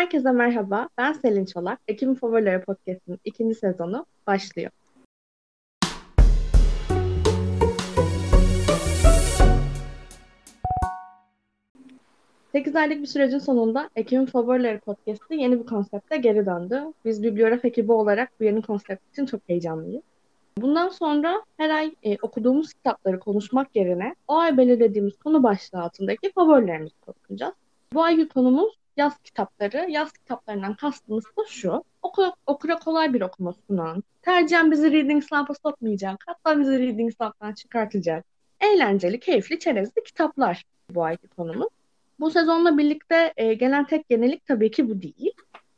Herkese merhaba, ben Selin Çolak. Ekim Favorileri Podcast'ın ikinci sezonu başlıyor. 8 aylık bir sürecin sonunda Ekim'in Favorileri Podcast'ı yeni bir konsepte geri döndü. Biz bibliograf ekibi olarak bu yeni konsept için çok heyecanlıyız. Bundan sonra her ay e, okuduğumuz kitapları konuşmak yerine o ay belirlediğimiz konu başlığı altındaki favorilerimizi konuşacağız. Bu ayki konumuz yaz kitapları. Yaz kitaplarından kastımız da şu. Oku, okura kolay bir okuma sunan, tercihen bizi Reading Slump'a sokmayacak, hatta bizi Reading Slump'tan çıkartacak, eğlenceli, keyifli, çerezli kitaplar bu ayki konumuz. Bu sezonla birlikte e, gelen tek yenilik tabii ki bu değil.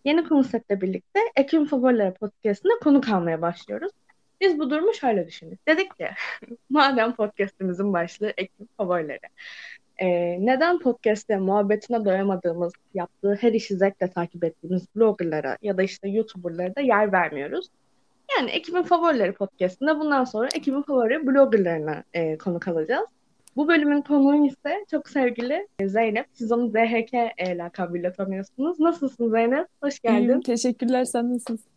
Yeni konseptle birlikte Ekim Favorileri Podcast'ına konu kalmaya başlıyoruz. Biz bu durumu şöyle düşündük. Dedik ki madem podcast'imizin başlığı Ekim Favorileri. E, neden podcast'te muhabbetine doyamadığımız, yaptığı her işi zevkle takip ettiğimiz bloggerlara ya da işte YouTuber'lara da yer vermiyoruz? Yani Ekim'in favorileri podcast'ında bundan sonra Ekim'in favori bloggerlarına e, konuk alacağız. Bu bölümün konuğu ise çok sevgili Zeynep. Siz onu ZHK e, lakabıyla tanıyorsunuz. Nasılsın Zeynep? Hoş geldin. İyiyim, teşekkürler. Sen nasılsın?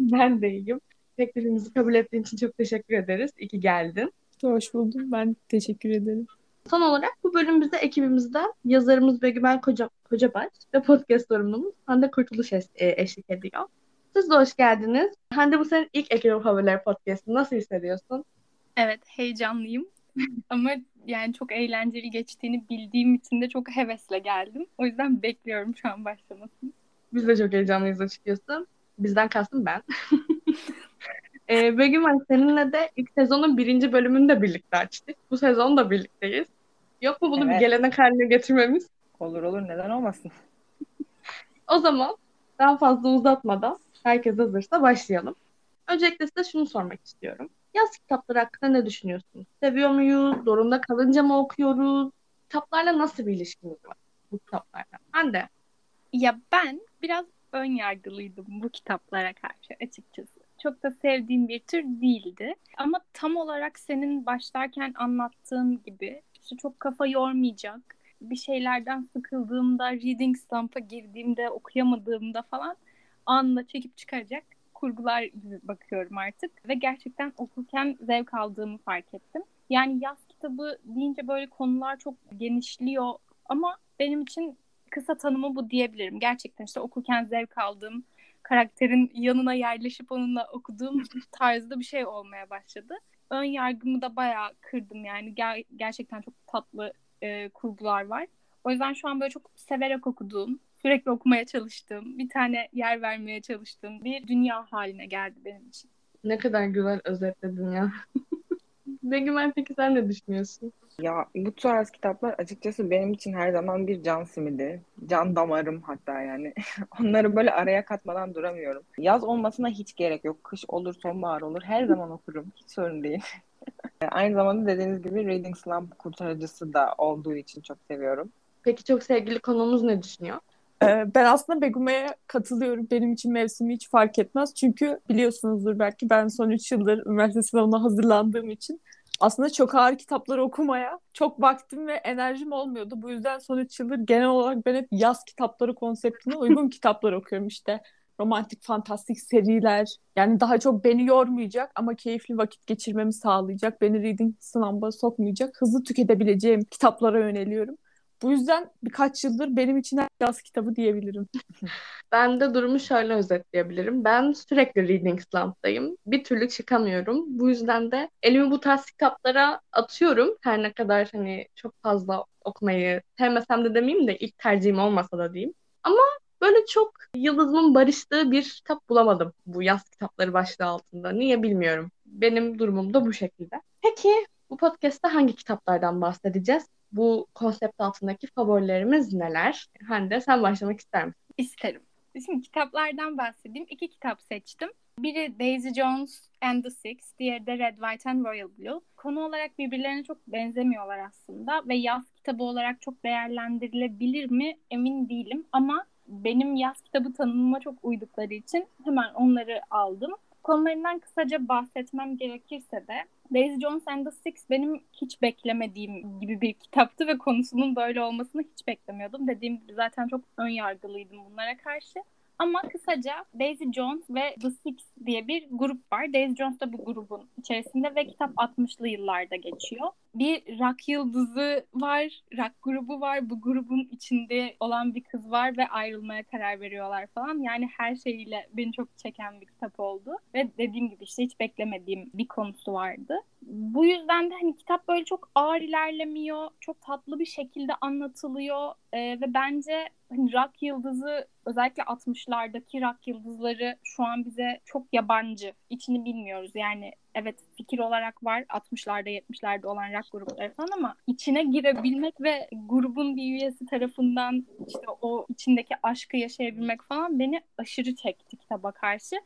Ben de iyiyim. Teklifimizi kabul ettiğin için çok teşekkür ederiz. İyi ki geldin. Hoş buldum. Ben teşekkür ederim. Son olarak bu bölüm bize ekibimizden yazarımız Begümen Koca, Kocabaş ve podcast sorumlumuz Hande Kurtuluş eş, e, eşlik ediyor. Siz de hoş geldiniz. Hande bu senin ilk Ekibim Favorileri podcast'ı. Nasıl hissediyorsun? Evet, heyecanlıyım. Ama yani çok eğlenceli geçtiğini bildiğim için de çok hevesle geldim. O yüzden bekliyorum şu an başlamasını. Biz de çok heyecanlıyız açıkçası. Bizden kastım ben. e, Begüm seninle de ilk sezonun birinci bölümünü de birlikte açtık. Bu sezon da birlikteyiz. Yok mu bunu evet. bir gelenek haline getirmemiz? Olur olur neden olmasın. o zaman daha fazla uzatmadan herkes hazırsa başlayalım. Öncelikle size şunu sormak istiyorum. Yaz kitapları hakkında ne düşünüyorsunuz? Seviyor muyuz? Zorunda kalınca mı okuyoruz? Kitaplarla nasıl bir ilişkiniz var bu kitaplarla? Ben de. Ya ben biraz ön yargılıydım bu kitaplara karşı açıkçası. Çok da sevdiğim bir tür değildi. Ama tam olarak senin başlarken anlattığın gibi işte çok kafa yormayacak, bir şeylerden sıkıldığımda, reading slump'a girdiğimde, okuyamadığımda falan anla çekip çıkaracak kurgular gibi bakıyorum artık. Ve gerçekten okurken zevk aldığımı fark ettim. Yani yaz kitabı deyince böyle konular çok genişliyor ama benim için kısa tanımı bu diyebilirim. Gerçekten işte okurken zevk aldığım, karakterin yanına yerleşip onunla okuduğum tarzda bir şey olmaya başladı. Ön yargımı da bayağı kırdım yani. Ger- gerçekten çok tatlı e, kurgular var. O yüzden şu an böyle çok severek okuduğum, sürekli okumaya çalıştığım, bir tane yer vermeye çalıştığım bir dünya haline geldi benim için. Ne kadar güzel özetledin ya. Begümen peki sen ne düşünüyorsun? Ya bu tarz kitaplar açıkçası benim için her zaman bir can simidi. Can damarım hatta yani. Onları böyle araya katmadan duramıyorum. Yaz olmasına hiç gerek yok. Kış olur, sonbahar olur. Her zaman okurum. Hiç sorun değil. Aynı zamanda dediğiniz gibi Reading Slump kurtarıcısı da olduğu için çok seviyorum. Peki çok sevgili konumuz ne düşünüyor? Ee, ben aslında Begume'ye katılıyorum. Benim için mevsimi hiç fark etmez. Çünkü biliyorsunuzdur belki ben son 3 yıldır üniversite sınavına hazırlandığım için aslında çok ağır kitapları okumaya çok vaktim ve enerjim olmuyordu. Bu yüzden son 3 yıldır genel olarak ben hep yaz kitapları konseptine uygun kitaplar okuyorum işte. Romantik, fantastik seriler. Yani daha çok beni yormayacak ama keyifli vakit geçirmemi sağlayacak. Beni reading sınavına sokmayacak. Hızlı tüketebileceğim kitaplara yöneliyorum. Bu yüzden birkaç yıldır benim için yaz kitabı diyebilirim. ben de durumu şöyle özetleyebilirim. Ben sürekli reading slump'tayım. Bir türlü çıkamıyorum. Bu yüzden de elimi bu tarz kitaplara atıyorum. Her ne kadar hani çok fazla okumayı sevmesem de demeyeyim de ilk tercihim olmasa da diyeyim. Ama böyle çok yıldızımın barıştığı bir kitap bulamadım bu yaz kitapları başlığı altında. Niye bilmiyorum. Benim durumum da bu şekilde. Peki bu podcast'ta hangi kitaplardan bahsedeceğiz? Bu konsept altındaki favorilerimiz neler? Hande sen başlamak ister misin? İsterim. Şimdi kitaplardan bahsedeyim. İki kitap seçtim. Biri Daisy Jones and the Six, diğeri de Red, White and Royal Blue. Konu olarak birbirlerine çok benzemiyorlar aslında ve yaz kitabı olarak çok değerlendirilebilir mi emin değilim ama benim yaz kitabı tanımıma çok uydukları için hemen onları aldım. Konularından kısaca bahsetmem gerekirse de Daisy Jones and the Six benim hiç beklemediğim gibi bir kitaptı ve konusunun böyle olmasını hiç beklemiyordum. Dediğim gibi zaten çok ön yargılıydım bunlara karşı. Ama kısaca Daisy Jones ve The Six diye bir grup var. Daisy Jones da bu grubun içerisinde ve kitap 60'lı yıllarda geçiyor. Bir rock yıldızı var, rock grubu var. Bu grubun içinde olan bir kız var ve ayrılmaya karar veriyorlar falan. Yani her şeyiyle beni çok çeken bir kitap oldu. Ve dediğim gibi işte hiç beklemediğim bir konusu vardı. Bu yüzden de hani kitap böyle çok ağır ilerlemiyor. Çok tatlı bir şekilde anlatılıyor. Ee, ve bence hani rock yıldızı özellikle 60'lardaki rock yıldızları şu an bize çok yabancı. İçini bilmiyoruz. Yani evet fikir olarak var 60'larda 70'lerde olan rock grupları falan ama içine girebilmek ve grubun bir üyesi tarafından işte o içindeki aşkı yaşayabilmek falan beni aşırı çekti kitaba karşı.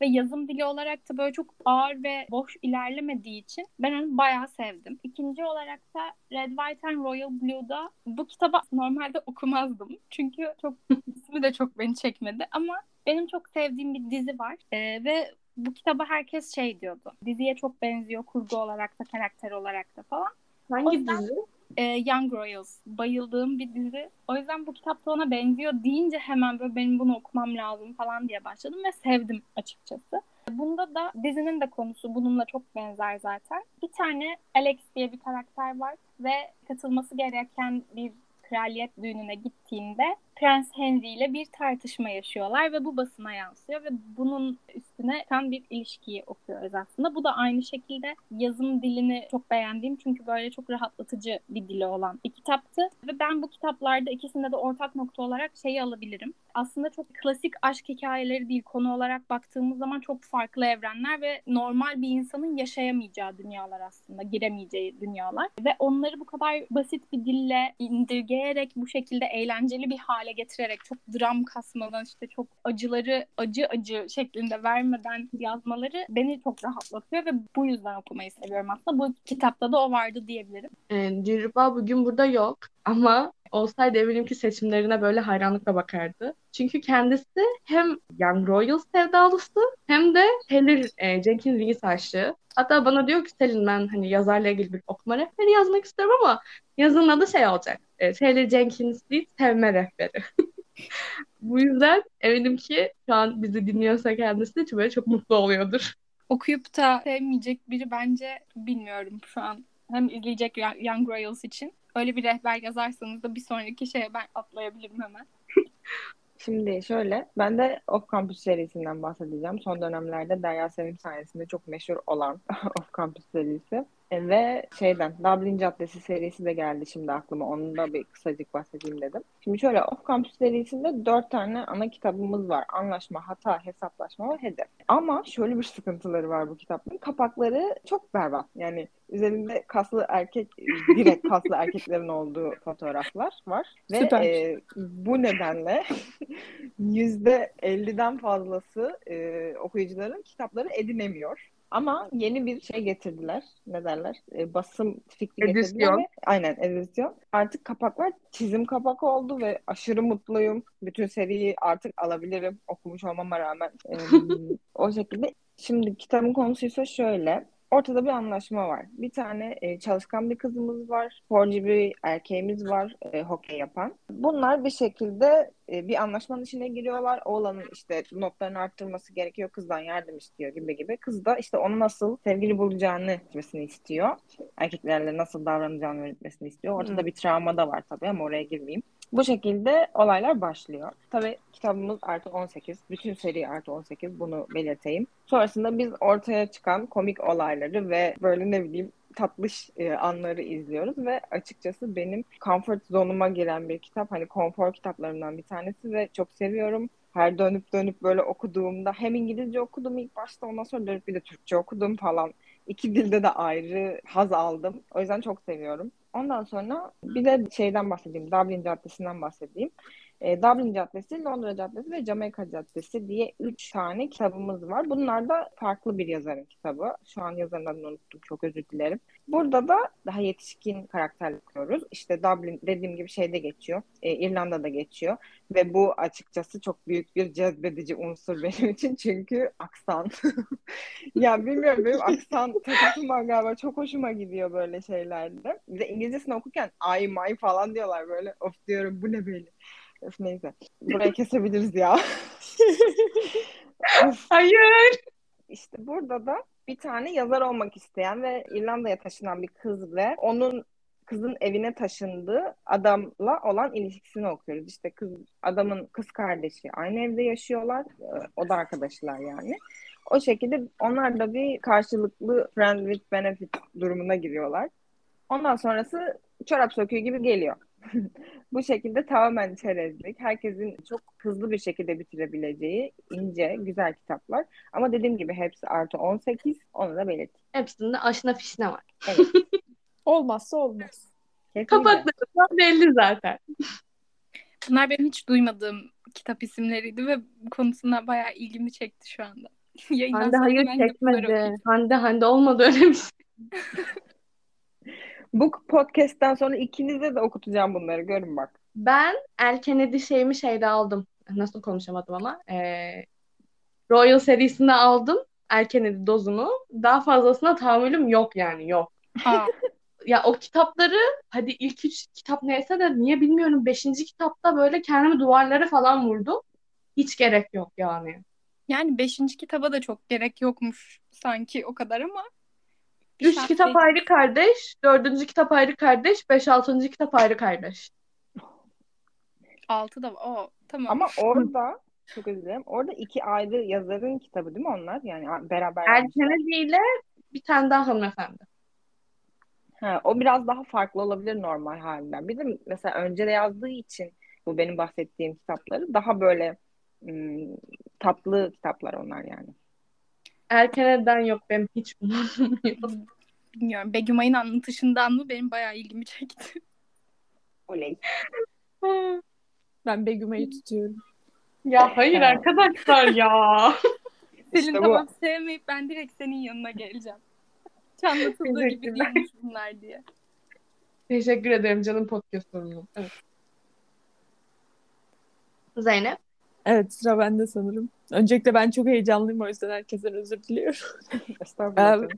Ve yazım dili olarak da böyle çok ağır ve boş ilerlemediği için ben onu bayağı sevdim. İkinci olarak da Red, White and Royal Blue'da bu kitabı normalde okumazdım. Çünkü çok ismi de çok beni çekmedi ama benim çok sevdiğim bir dizi var ee, ve bu kitaba herkes şey diyordu. Diziye çok benziyor kurgu olarak da karakter olarak da falan. Hangi yüzden- dizi? Ee, Young Royals. Bayıldığım bir dizi. O yüzden bu kitap da ona benziyor deyince hemen böyle benim bunu okumam lazım falan diye başladım ve sevdim açıkçası. Bunda da dizinin de konusu bununla çok benzer zaten. Bir tane Alex diye bir karakter var ve katılması gereken bir kraliyet düğününe gittiğinde Prens Henry ile bir tartışma yaşıyorlar ve bu basına yansıyor ve bunun üstüne tam bir ilişkiyi okuyoruz aslında. Bu da aynı şekilde yazım dilini çok beğendiğim çünkü böyle çok rahatlatıcı bir dili olan bir kitaptı. Ve ben bu kitaplarda ikisinde de ortak nokta olarak şeyi alabilirim. Aslında çok klasik aşk hikayeleri değil konu olarak baktığımız zaman çok farklı evrenler ve normal bir insanın yaşayamayacağı dünyalar aslında, giremeyeceği dünyalar. Ve onları bu kadar basit bir dille indirgeyerek bu şekilde eğlenceli bir hale getirerek çok dram kasmadan işte çok acıları acı acı şeklinde vermeden yazmaları beni çok rahatlatıyor ve bu yüzden okumayı seviyorum aslında. Bu kitapta da o vardı diyebilirim. Ee, Dilruba bugün burada yok ama olsaydı eminim ki seçimlerine böyle hayranlıkla bakardı. Çünkü kendisi hem Young Royals sevdalısı hem de Taylor e, Jenkins Reid aşığı. Hatta bana diyor ki Selin ben hani yazarla ilgili bir okuma rehberi yazmak istiyorum ama yazının adı şey olacak. E, Taylor Jenkins Reid sevme rehberi. Bu yüzden eminim ki şu an bizi dinliyorsa kendisi böyle çok mutlu oluyordur. Okuyup da sevmeyecek biri bence bilmiyorum şu an. Hem izleyecek Young Royals için. Öyle bir rehber yazarsanız da bir sonraki şeye ben atlayabilirim hemen. Şimdi şöyle, ben de Off Campus serisinden bahsedeceğim. Son dönemlerde Derya Sevim sayesinde çok meşhur olan Off Campus serisi. E, ve şeyden, Dublin Caddesi serisi de geldi şimdi aklıma. Onu da bir kısacık bahsedeyim dedim. Şimdi şöyle, Off Campus serisinde dört tane ana kitabımız var. Anlaşma, hata, hesaplaşma ve hedef. Ama şöyle bir sıkıntıları var bu kitapların. Kapakları çok berbat. Yani üzerinde kaslı erkek, direkt kaslı erkeklerin olduğu fotoğraflar var. Ve Süper. e, bu nedenle yüzde 50'den fazlası e, okuyucuların kitapları edinemiyor. Ama yeni bir şey getirdiler. Ne derler? E, basım fikri getirdiler. Edisyon. Ve, aynen edisyon. Artık kapaklar çizim kapak oldu ve aşırı mutluyum. Bütün seriyi artık alabilirim okumuş olmama rağmen. E, o şekilde. Şimdi kitabın konusu ise şöyle. Ortada bir anlaşma var. Bir tane e, çalışkan bir kızımız var. Sporcu bir erkeğimiz var e, hokey yapan. Bunlar bir şekilde e, bir anlaşmanın içine giriyorlar. Oğlanın işte notlarını arttırması gerekiyor. Kızdan yardım istiyor gibi gibi. Kız da işte onu nasıl sevgili bulacağını gitmesini istiyor. Erkeklerle nasıl davranacağını öğretmesini istiyor. Ortada Hı. bir travma da var tabii ama oraya girmeyeyim. Bu şekilde olaylar başlıyor. Tabii kitabımız artı 18. Bütün seri artı 18. Bunu belirteyim. Sonrasında biz ortaya çıkan komik olayları ve böyle ne bileyim tatlış e, anları izliyoruz ve açıkçası benim comfort zonuma giren bir kitap. Hani konfor kitaplarımdan bir tanesi ve çok seviyorum. Her dönüp dönüp böyle okuduğumda hem İngilizce okudum ilk başta ondan sonra dönüp bir de Türkçe okudum falan. İki dilde de ayrı haz aldım. O yüzden çok seviyorum. Ondan sonra bir de şeyden bahsedeyim. Dublin Caddesi'nden bahsedeyim. E, Dublin Caddesi, Londra Caddesi ve Jamaika Caddesi diye üç tane kitabımız var. Bunlar da farklı bir yazarın kitabı. Şu an yazarın adını unuttum. Çok özür dilerim. Burada da daha yetişkin karakter okuyoruz. İşte Dublin dediğim gibi şeyde geçiyor. E, İrlanda'da geçiyor. Ve bu açıkçası çok büyük bir cezbedici unsur benim için. Çünkü aksan. ya bilmiyorum benim aksan takıntım var galiba. Çok hoşuma gidiyor böyle şeylerde. Bir de İngilizcesini okurken ay may falan diyorlar böyle. Of diyorum bu ne böyle. Öf neyse. Burayı kesebiliriz ya. Hayır. İşte burada da bir tane yazar olmak isteyen ve İrlanda'ya taşınan bir kız ve onun kızın evine taşındığı adamla olan ilişkisini okuyoruz. İşte kız adamın kız kardeşi aynı evde yaşıyorlar. Ee, O da arkadaşlar yani. O şekilde onlar da bir karşılıklı friend with benefit durumuna giriyorlar. Ondan sonrası çorap söküğü gibi geliyor. Bu şekilde tamamen çerezlik. Herkesin çok hızlı bir şekilde bitirebileceği ince, güzel kitaplar. Ama dediğim gibi hepsi artı 18. Onu da belirteyim. Hepsinde aşna fişne var. Evet. Olmazsa olmaz. Kapaklarından belli zaten. Bunlar benim hiç duymadığım kitap isimleriydi ve bu konusunda bayağı ilgimi çekti şu anda. Hande hayır çekmedi. Hande Hande olmadı öyle bir şey. Bu podcast'ten sonra ikinize de okutacağım bunları. Görün bak. Ben El Kennedy şeyimi şeyde aldım. Nasıl konuşamadım ama. Ee, Royal serisinde aldım. El Kennedy dozunu. Daha fazlasına tahammülüm yok yani yok. Ya o kitapları hadi ilk üç kitap neyse de niye bilmiyorum. Beşinci kitapta böyle kendimi duvarlara falan vurdum. Hiç gerek yok yani. yani beşinci kitaba da çok gerek yokmuş sanki o kadar ama Üç şans kitap değil. ayrı kardeş, dördüncü kitap ayrı kardeş, beş altıncı kitap ayrı kardeş. Altı da. Oo, tamam. Ama orada çok özür dilerim. Orada iki ayrı yazarın kitabı değil mi onlar? Yani beraber. Kennedy ile bir tane daha hanımefendi. Ha, o biraz daha farklı olabilir normal halinden. Bir de mesela önce de yazdığı için bu benim bahsettiğim kitapları daha böyle ım, tatlı kitaplar onlar yani. El Kennedy'den yok benim hiç umudum yok. Bilmiyorum. Begüm Ay'ın anlatışından mı benim bayağı ilgimi çekti. Oley. Ben Begüme'yi tutuyorum. Ya hayır Ha. arkadaşlar ya. Selin İşte bu. tamam sevmeyip ben direkt senin yanına geleceğim. Hiç anlatıldığı gibi Teşekkürler. değilmiş bunlar diye. Teşekkür ederim canım podcast sorumlum. Evet. Zeynep. Evet sıra bende sanırım. Öncelikle ben çok heyecanlıyım o yüzden herkesten özür diliyorum. Estağfurullah. Ee.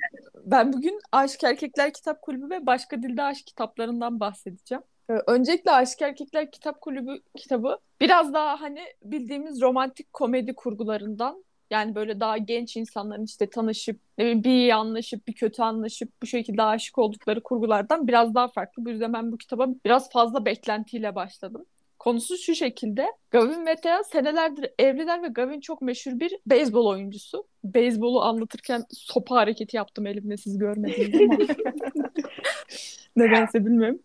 Ben bugün Aşık Erkekler Kitap Kulübü ve başka dilde aşk kitaplarından bahsedeceğim. Ee, Öncelikle Aşık Erkekler Kitap Kulübü kitabı biraz daha hani bildiğimiz romantik komedi kurgularından yani böyle daha genç insanların işte tanışıp ne bileyim bir iyi anlaşıp bir kötü anlaşıp bu şekilde aşık oldukları kurgulardan biraz daha farklı. Bu yüzden ben bu kitaba biraz fazla beklentiyle başladım. Konusu şu şekilde. Gavin ve Thea senelerdir evliler ve Gavin çok meşhur bir beyzbol oyuncusu. Beyzbolu anlatırken sopa hareketi yaptım elimle siz görmediniz ama. Nedense bilmiyorum.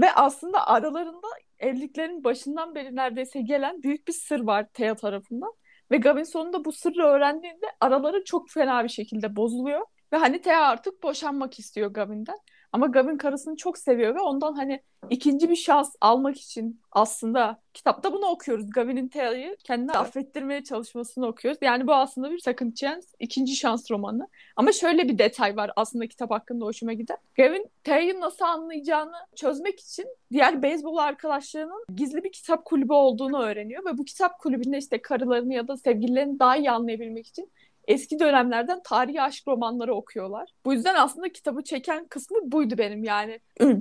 Ve aslında aralarında evliliklerin başından beri neredeyse gelen büyük bir sır var Thea tarafından. Ve Gavin sonunda bu sırrı öğrendiğinde araları çok fena bir şekilde bozuluyor. Ve hani Thea artık boşanmak istiyor Gavin'den. Ama Gavin karısını çok seviyor ve ondan hani ikinci bir şans almak için aslında kitapta bunu okuyoruz. Gavin'in Thea'yı kendine affettirmeye çalışmasını okuyoruz. Yani bu aslında bir second chance, ikinci şans romanı. Ama şöyle bir detay var aslında kitap hakkında hoşuma giden. Gavin Thea'yı nasıl anlayacağını çözmek için diğer beyzbol arkadaşlarının gizli bir kitap kulübü olduğunu öğreniyor ve bu kitap kulübünde işte karılarını ya da sevgililerini daha iyi anlayabilmek için eski dönemlerden tarihi aşk romanları okuyorlar. Bu yüzden aslında kitabı çeken kısmı buydu benim yani.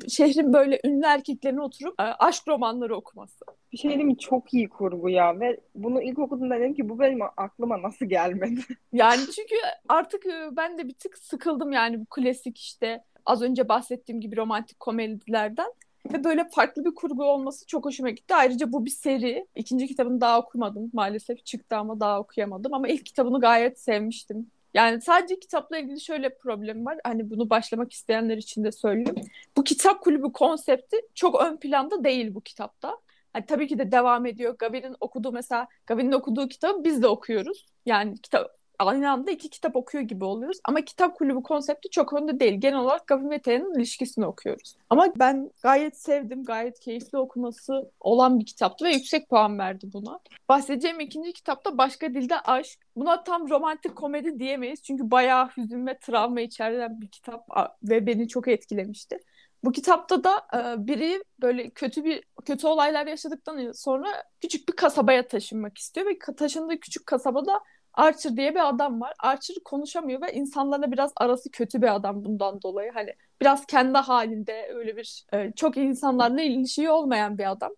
Şehrin böyle ünlü erkeklerin oturup e, aşk romanları okuması. Bir şey diyeyim mi? Çok iyi kurgu ya ve bunu ilk okuduğumda dedim ki bu benim aklıma nasıl gelmedi? Yani çünkü artık e, ben de bir tık sıkıldım yani bu klasik işte az önce bahsettiğim gibi romantik komedilerden. Ve böyle farklı bir kurgu olması çok hoşuma gitti. Ayrıca bu bir seri. İkinci kitabını daha okumadım maalesef. Çıktı ama daha okuyamadım. Ama ilk kitabını gayet sevmiştim. Yani sadece kitapla ilgili şöyle problem var. Hani bunu başlamak isteyenler için de söyleyeyim. Bu kitap kulübü konsepti çok ön planda değil bu kitapta. Hani tabii ki de devam ediyor. Gavin'in okuduğu mesela Gavin'in okuduğu kitabı biz de okuyoruz. Yani kitap aynı anda iki kitap okuyor gibi oluyoruz. Ama kitap kulübü konsepti çok önde değil. Genel olarak Gavin ve Taya'nın ilişkisini okuyoruz. Ama ben gayet sevdim. Gayet keyifli okuması olan bir kitaptı ve yüksek puan verdi buna. Bahsedeceğim ikinci kitapta Başka Dilde Aşk. Buna tam romantik komedi diyemeyiz. Çünkü bayağı hüzün ve travma içeren bir kitap ve beni çok etkilemişti. Bu kitapta da e, biri böyle kötü bir kötü olaylar yaşadıktan sonra küçük bir kasabaya taşınmak istiyor ve taşındığı küçük kasabada Archer diye bir adam var. Archer konuşamıyor ve insanlarla biraz arası kötü bir adam bundan dolayı. Hani biraz kendi halinde öyle bir e, çok insanlarla ilişiği olmayan bir adam.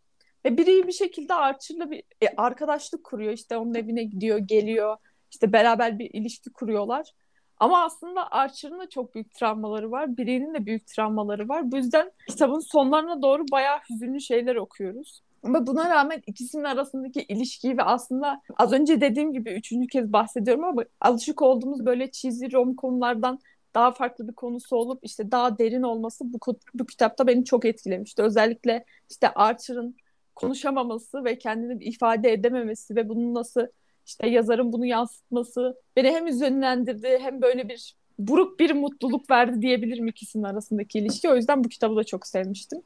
Ve biri bir şekilde Archer'la bir e, arkadaşlık kuruyor. İşte onun evine gidiyor, geliyor. İşte beraber bir ilişki kuruyorlar. Ama aslında Archer'ın da çok büyük travmaları var. Birinin de büyük travmaları var. Bu yüzden kitabın sonlarına doğru bayağı hüzünlü şeyler okuyoruz. Ama buna rağmen ikisinin arasındaki ilişkiyi ve aslında az önce dediğim gibi üçüncü kez bahsediyorum ama alışık olduğumuz böyle cheesy rom-comlardan daha farklı bir konusu olup işte daha derin olması bu, bu kitapta beni çok etkilemişti. Özellikle işte Archer'ın konuşamaması ve kendini ifade edememesi ve bunun nasıl işte yazarın bunu yansıtması beni hem üzünlendirdi hem böyle bir buruk bir mutluluk verdi diyebilirim ikisinin arasındaki ilişki. O yüzden bu kitabı da çok sevmiştim.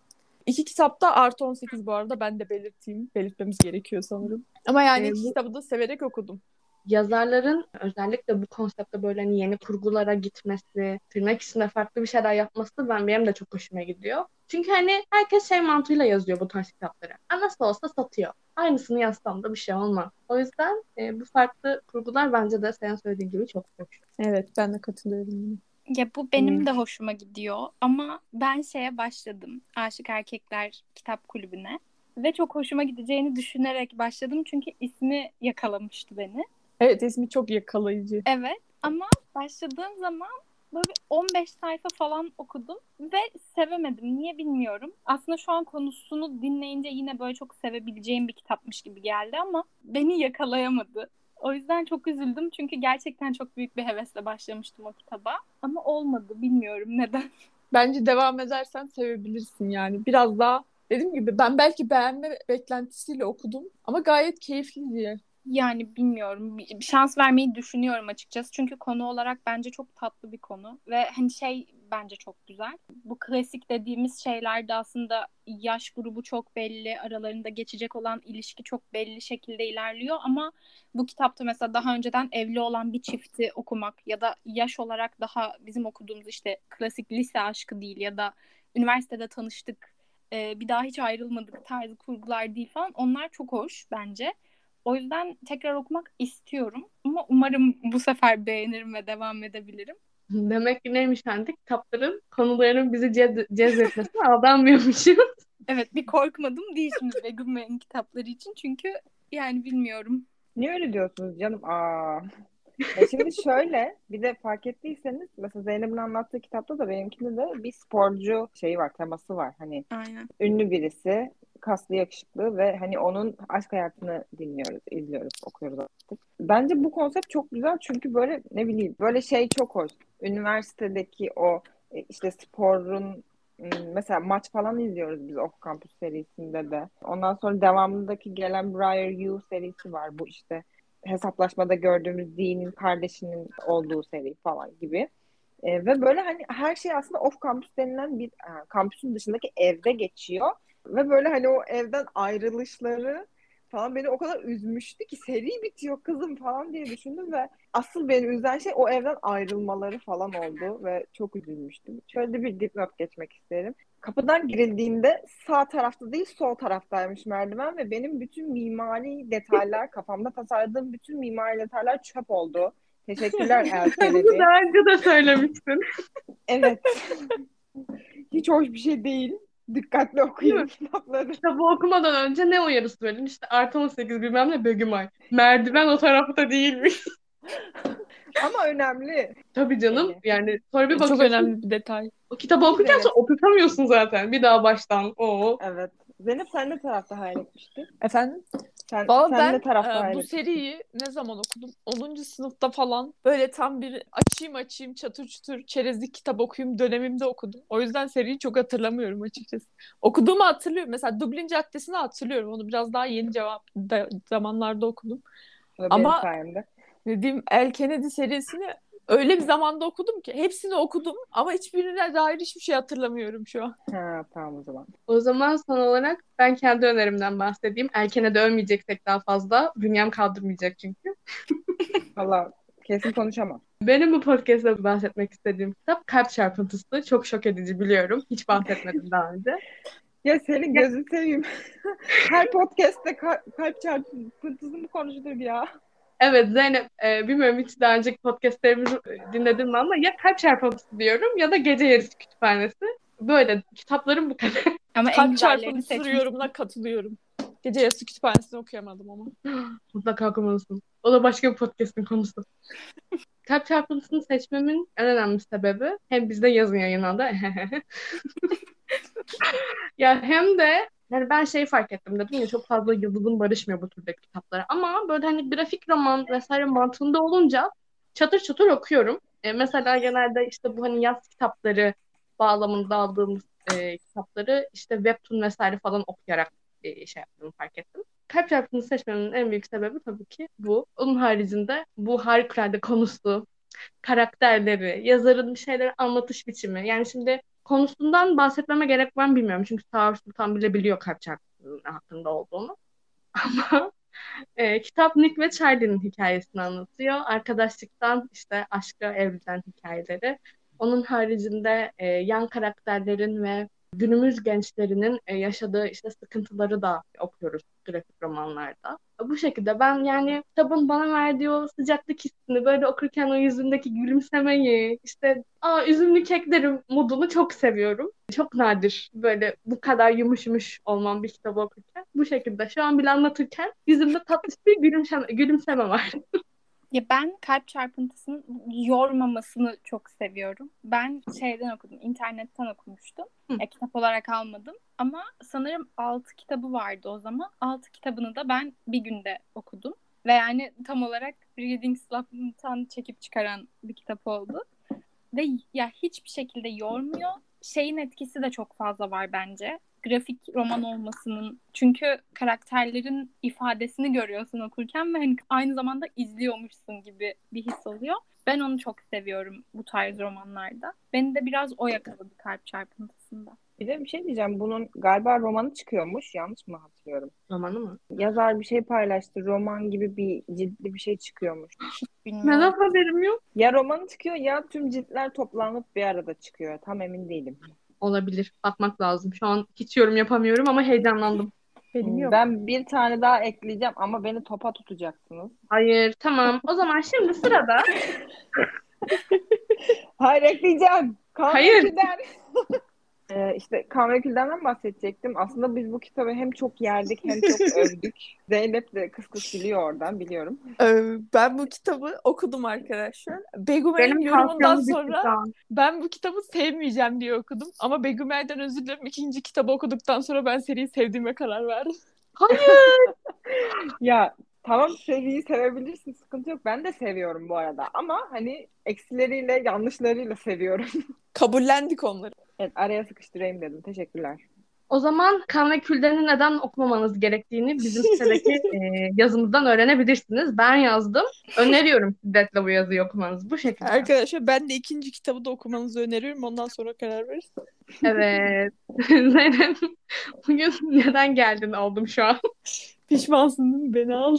İki kitapta artı 18 bu arada ben de belirteyim. Belirtmemiz gerekiyor sanırım. Ama yani ee, iki kitabı da severek okudum yazarların özellikle bu konsepte böyle hani yeni kurgulara gitmesi, tırnak içinde farklı bir şeyler yapması ben benim de çok hoşuma gidiyor. Çünkü hani herkes şey mantığıyla yazıyor bu tarz kitapları. A nasıl olsa satıyor. Aynısını yazsam da bir şey olmaz. O yüzden e, bu farklı kurgular bence de senin söylediğin gibi çok hoş. Evet ben de katılıyorum. Ya bu benim de hoşuma gidiyor ama ben şeye başladım. Aşık Erkekler Kitap Kulübü'ne ve çok hoşuma gideceğini düşünerek başladım çünkü ismi yakalamıştı beni. Evet ismi çok yakalayıcı. Evet ama başladığım zaman böyle 15 sayfa falan okudum ve sevemedim. Niye bilmiyorum. Aslında şu an konusunu dinleyince yine böyle çok sevebileceğim bir kitapmış gibi geldi ama beni yakalayamadı. O yüzden çok üzüldüm çünkü gerçekten çok büyük bir hevesle başlamıştım o kitaba. Ama olmadı bilmiyorum neden. Bence devam edersen sevebilirsin yani. Biraz daha dediğim gibi ben belki beğenme beklentisiyle okudum ama gayet keyifli diye. Yani bilmiyorum. Bir şans vermeyi düşünüyorum açıkçası. Çünkü konu olarak bence çok tatlı bir konu. Ve hani şey bence çok güzel. Bu klasik dediğimiz şeylerde aslında yaş grubu çok belli. Aralarında geçecek olan ilişki çok belli şekilde ilerliyor. Ama bu kitapta mesela daha önceden evli olan bir çifti okumak ya da yaş olarak daha bizim okuduğumuz işte klasik lise aşkı değil ya da üniversitede tanıştık bir daha hiç ayrılmadık tarzı kurgular değil falan. Onlar çok hoş bence. O yüzden tekrar okumak istiyorum. Ama umarım bu sefer beğenirim ve devam edebilirim. Demek ki neymiş hani kitapların konularının bizi cez cezbetmesine aldanmıyormuşuz. evet bir korkmadım değil şimdi Begüm kitapları için. Çünkü yani bilmiyorum. Niye öyle diyorsunuz canım? Aa. Ya şimdi şöyle bir de fark ettiyseniz mesela Zeynep'in anlattığı kitapta da benimkinde de bir sporcu şeyi var teması var. Hani Aynen. ünlü birisi kaslı yakışıklı ve hani onun aşk hayatını dinliyoruz, izliyoruz, okuyoruz artık. Bence bu konsept çok güzel çünkü böyle ne bileyim böyle şey çok hoş. Üniversitedeki o e, işte sporun mesela maç falan izliyoruz biz Off Campus serisinde de. Ondan sonra devamındaki gelen Briar You serisi var. Bu işte hesaplaşmada gördüğümüz Dean'in kardeşinin olduğu seri falan gibi. E, ve böyle hani her şey aslında off campus denilen bir e, kampüsün dışındaki evde geçiyor. Ve böyle hani o evden ayrılışları falan beni o kadar üzmüştü ki seri bitiyor kızım falan diye düşündüm ve asıl beni üzen şey o evden ayrılmaları falan oldu ve çok üzülmüştüm. Şöyle bir dipnot geçmek isterim. Kapıdan girildiğinde sağ tarafta değil sol taraftaymış merdiven ve benim bütün mimari detaylar kafamda tasarladığım bütün mimari detaylar çöp oldu. Teşekkürler Elfenedi. Bunu daha önce de söylemiştin. evet. Hiç hoş bir şey değil. Dikkatli okuyun kitapları. Kitabı okumadan önce ne uyarısı verin? İşte artı 18 bilmem ne Begüm Ay. Merdiven o tarafta değilmiş. Ama önemli. Tabii canım. Yani sonra bir bakıyorsun. Çok önemli bir detay. O kitabı okurken evet. sonra oturtamıyorsun zaten. Bir daha baştan. Oo. Evet. Zeynep sen ne tarafta hayal etmiştin? Efendim? Sen, Vallahi sen ben ne tarafta e, bu seriyi ne zaman okudum? 10. sınıfta falan böyle tam bir açayım açayım çatır çutur çerezlik kitap okuyayım dönemimde okudum. O yüzden seriyi çok hatırlamıyorum açıkçası. Okuduğumu hatırlıyorum. Mesela Dublin Caddesi'ni hatırlıyorum. Onu biraz daha yeni cevap da, zamanlarda okudum. Ama Dediğim El Kennedy serisini öyle bir zamanda okudum ki hepsini okudum ama hiçbirine dair hiçbir şey hatırlamıyorum şu an. Ha, tamam o zaman. O zaman son olarak ben kendi önerimden bahsedeyim. Erkene dövmeyeceksek daha fazla. Bünyem kaldırmayacak çünkü. Valla kesin konuşamam. Benim bu podcast'ta bahsetmek istediğim kitap Kalp Çarpıntısı. Çok şok edici biliyorum. Hiç bahsetmedim daha önce. Ya senin gözünü seveyim. Her podcast'te ka- kalp çarpıntısı mı konuşulur ya? Evet Zeynep, e, bilmiyorum hiç daha önceki podcastlerimizi dinledin mi ama ya Kalp Çarpıntısı diyorum ya da Gece Yarısı Kütüphanesi. Böyle kitaplarım bu kadar. Ama Kalp çarpıntısı yorumuna katılıyorum. Gece yarısı kütüphanesini okuyamadım ama. Mutlaka okumalısın. O da başka bir podcast'in konusu. Kalp çarpıntısını seçmemin en önemli sebebi hem bizde yazın yayınlandı. ya hem de yani ben şey fark ettim dedim ya çok fazla yıldızım barışmıyor bu türde kitaplara. Ama böyle hani grafik roman vesaire mantığında olunca çatır çatır okuyorum. E, mesela genelde işte bu hani yaz kitapları bağlamında aldığımız e, kitapları işte webtoon vesaire falan okuyarak e, şey yaptığımı fark ettim. Kalp çarpıntısını seçmemin en büyük sebebi tabii ki bu. Onun haricinde bu harikulade konusu, karakterleri, yazarın bir şeyleri anlatış biçimi. Yani şimdi konusundan bahsetmeme gerek var mı bilmiyorum. Çünkü Sağır Sultan bile biliyor çarpıntısının hakkında olduğunu. Ama e, kitap Nick ve Charlie'nin hikayesini anlatıyor. Arkadaşlıktan işte aşka evliden hikayeleri. Onun haricinde e, yan karakterlerin ve günümüz gençlerinin e, yaşadığı işte sıkıntıları da okuyoruz grafik romanlarda. Bu şekilde ben yani kitabın bana verdiği o sıcaklık hissini böyle okurken o yüzündeki gülümsemeyi işte aa üzümlü keklerim modunu çok seviyorum. Çok nadir böyle bu kadar yumuş yumuş olmam bir kitabı okurken. Bu şekilde şu an bile anlatırken yüzümde tatlış bir gülümseme, gülümseme var. Ya ben kalp çarpıntısının yormamasını çok seviyorum. Ben şeyden okudum, internetten okumuştum. Hı. Ya, kitap olarak almadım. Ama sanırım 6 kitabı vardı o zaman. 6 kitabını da ben bir günde okudum. Ve yani tam olarak Reading Slum'tan çekip çıkaran bir kitap oldu. Ve ya hiçbir şekilde yormuyor. Şeyin etkisi de çok fazla var bence. Grafik roman olmasının. Çünkü karakterlerin ifadesini görüyorsun okurken ve hani aynı zamanda izliyormuşsun gibi bir his oluyor. Ben onu çok seviyorum bu tarz romanlarda. Beni de biraz o yakaladı kalp çarpıntısında. Bir de bir şey diyeceğim. Bunun galiba romanı çıkıyormuş. Yanlış mı hatırlıyorum? Romanı mı? Yazar bir şey paylaştı. Roman gibi bir ciddi bir şey çıkıyormuş. Bilmiyorum. Neden haberim yok? Ya romanı çıkıyor ya tüm ciltler toplanıp bir arada çıkıyor. Tam emin değilim. Olabilir. Bakmak lazım. Şu an hiç yorum yapamıyorum ama heyecanlandım. Benim yok. Ben bir tane daha ekleyeceğim ama beni topa tutacaksınız. Hayır, tamam. O zaman şimdi sırada Hayır ekleyeceğim. Kaan Hayır. İşte Kaan Öykü'den bahsedecektim. Aslında biz bu kitabı hem çok yerdik hem çok övdük. Zeynep de kıs kıs biliyor oradan biliyorum. Ee, ben bu kitabı okudum arkadaşlar. Begümel'in benim yorumundan sonra ben bu kitabı sevmeyeceğim diye okudum. Ama Begümel'den özür dilerim. İkinci kitabı okuduktan sonra ben seriyi sevdiğime karar verdim. Ya tamam seriyi sevebilirsin sıkıntı yok. Ben de seviyorum bu arada. Ama hani eksileriyle yanlışlarıyla seviyorum. Kabullendik onları. Evet araya sıkıştırayım dedim. Teşekkürler. O zaman kan ve küllerini neden okumamanız gerektiğini bizim sitedeki e, yazımızdan öğrenebilirsiniz. Ben yazdım. Öneriyorum şiddetle bu yazıyı okumanızı. Bu şekilde. Arkadaşlar ben de ikinci kitabı da okumanızı öneriyorum. Ondan sonra karar veririz. Evet. Zeynep bugün neden geldin oldum şu an. Pişmansın değil mi? Beni al.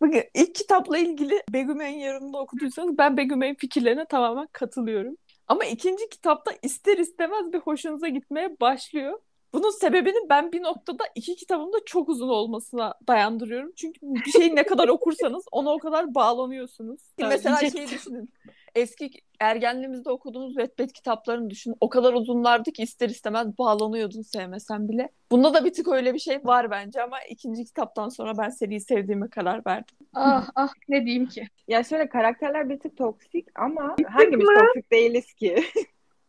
Bakın ilk kitapla ilgili Begümen'in yorumunda okuduysanız ben Begümen'in fikirlerine tamamen katılıyorum. Ama ikinci kitapta ister istemez bir hoşunuza gitmeye başlıyor. Bunun sebebini ben bir noktada iki kitabın da çok uzun olmasına dayandırıyorum. Çünkü bir şeyi ne kadar okursanız ona o kadar bağlanıyorsunuz. Mesela şey düşünün. Eski ergenliğimizde okuduğumuz Wattpad kitaplarını düşünün. O kadar uzunlardı ki ister istemez bağlanıyordun sevmesen bile. Bunda da bir tık öyle bir şey var bence ama ikinci kitaptan sonra ben seriyi sevdiğime karar verdim. Ah ah ne diyeyim ki. Ya şöyle karakterler bir tık toksik ama hangimiz toksik değiliz ki?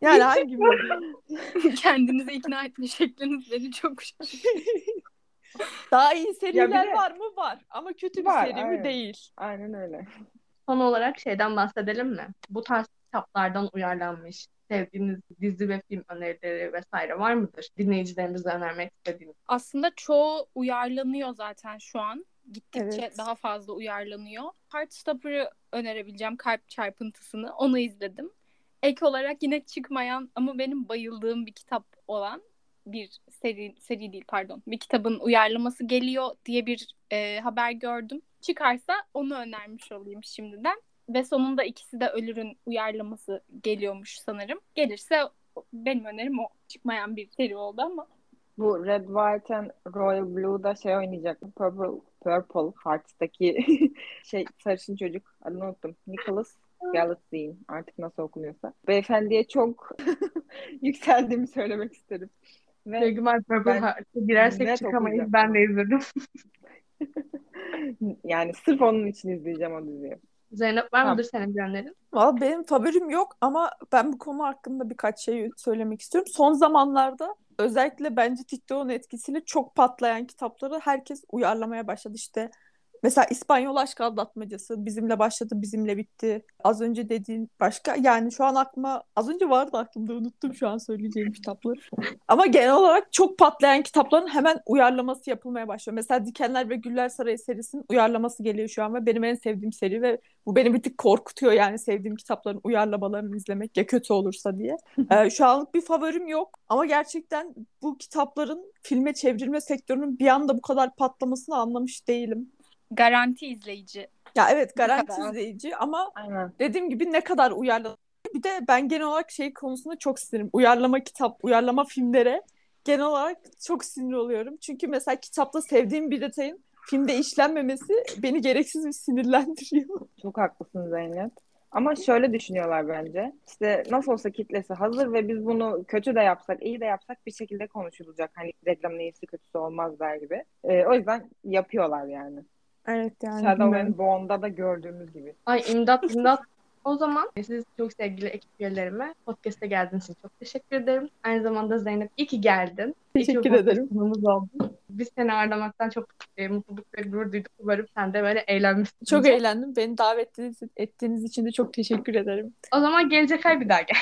Yani hangi Kendinizi ikna etme şekliniz beni çok şaşırttı. Daha iyi seriler bir de- var mı? Var. Ama kötü bir Var, seri mi? aynen. Değil. Aynen öyle. Son olarak şeyden bahsedelim mi? Bu tarz kitaplardan uyarlanmış sevdiğiniz dizi ve film önerileri vesaire var mıdır? Dinleyicilerimize önermek istediğiniz. Aslında çoğu uyarlanıyor zaten şu an. gittikçe Evet. daha fazla uyarlanıyor. Heartstopper'ı önerebileceğim kalp çarpıntısını. Onu izledim. Ek olarak yine çıkmayan ama benim bayıldığım bir kitap olan bir seri seri değil pardon bir kitabın uyarlaması geliyor diye bir e, haber gördüm. Çıkarsa onu önermiş olayım şimdiden. Ve sonunda ikisi de Ölür'ün uyarlaması geliyormuş sanırım. Gelirse benim önerim o. Çıkmayan bir seri oldu ama. Bu Red, White and Royal Blue'da şey oynayacak. Purple, Purple Hearts'taki şey sarışın çocuk. Adını unuttum. Nicholas Galitzine. Artık nasıl okunuyorsa. Beyefendiye çok yükseldiğimi söylemek isterim. Ve Begüm Alper Ben Heart'a girersek çıkamayız. okuyacağım. Ben de izledim. yani sırf onun için izleyeceğim o diziyi. Zeynep var mıdır senin bir önerin? Valla benim favorim yok ama ben bu konu hakkında birkaç şey söylemek istiyorum. Son zamanlarda özellikle bence TikTok'un etkisiyle çok patlayan kitapları herkes uyarlamaya başladı. İşte mesela İspanyol Aşk Aldatmacası bizimle başladı, bizimle bitti. Az önce dediğin başka yani şu an aklıma az önce vardı aklımda unuttum şu an söyleyeceğim kitapları. Ama genel olarak çok patlayan kitapların hemen uyarlaması yapılmaya başlıyor. Mesela Dikenler ve Güller Sarayı serisinin uyarlaması geliyor şu an ve benim en sevdiğim seri ve bu beni bir tık korkutuyor yani sevdiğim kitapların uyarlamalarını izlemek ya kötü olursa diye. Ee, şu anlık bir favorim yok ama gerçekten bu kitapların filme çevrilme sektörünün bir anda bu kadar patlamasını anlamış değilim. Garanti izleyici. Ya evet garanti izleyici ama Aynen. dediğim gibi ne kadar uyarlama. Bir de ben genel olarak şey konusunda çok sinirim. Uyarlama kitap, uyarlama filmlere genel olarak çok sinir oluyorum. Çünkü mesela kitapta sevdiğim bir detayın filmde işlenmemesi beni gereksiz bir sinirlendiriyor. Çok haklısın Zeynep. Ama şöyle düşünüyorlar bence. İşte nasıl olsa kitlesi hazır ve biz bunu kötü de yapsak, iyi de yapsak bir şekilde konuşulacak. Hani reklamın iyisi kötüsü olmaz der gibi. Ee, o yüzden yapıyorlar yani. Evet yani. Shadow bilmiyorum. and Bone'da da gördüğümüz gibi. Ay imdat imdat. O zaman siz çok sevgili ekip üyelerime podcast'e geldiğiniz için çok teşekkür ederim. Aynı zamanda Zeynep iyi ki geldin. İyi Teşekkür podcast ederim. konuğumuz oldun. Biz seni ağırlamaktan çok e, mutluluk ve gurur duyduk. Umarım sen de böyle eğlenmişsin. Çok eğlendim. Beni davet ettiğiniz için de çok teşekkür ederim. O zaman gelecek ay bir daha gel.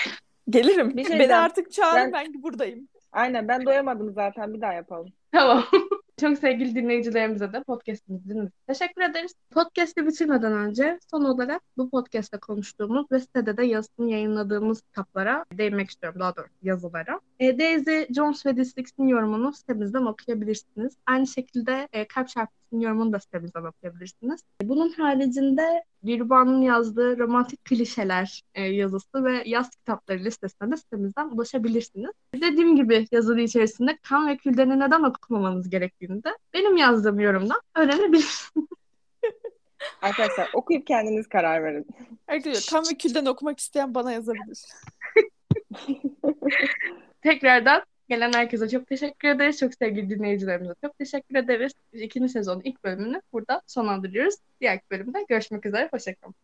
Gelirim. Bir şey Beni artık çağırın Ben- ben buradayım. Aynen ben doyamadım zaten bir daha yapalım. Tamam. Çok sevgili dinleyicilerimize de podcast'imizi dinlediğiniz teşekkür ederiz. Podcast'i bitirmeden önce son olarak bu podcast'te konuştuğumuz ve sitede de yazısını yayınladığımız kitaplara değinmek istiyorum. Daha doğrusu yazılara. E, Daisy Jones ve Distrix'in yorumunu sitemizden okuyabilirsiniz. Aynı şekilde e, Kalp Çarpıcı'nın yorumunu da sitemizden okuyabilirsiniz. Bunun haricinde Dilruban'ın yazdığı romantik klişeler e, yazısı ve yaz kitapları listesine de sitemizden ulaşabilirsiniz. Dediğim gibi yazılı içerisinde kan ve küldeni neden okumamanız gerektiğini de benim yazdığım yorumdan öğrenebilirsiniz. Arkadaşlar okuyup kendiniz karar verin. Arkadaşlar kan ve külden okumak isteyen bana yazabilir. Tekrardan gelen herkese çok teşekkür ederiz. Çok sevgili dinleyicilerimize çok teşekkür ederiz. İkinci sezonun ilk bölümünü burada sonlandırıyoruz. Diğer bölümde görüşmek üzere. Hoşçakalın.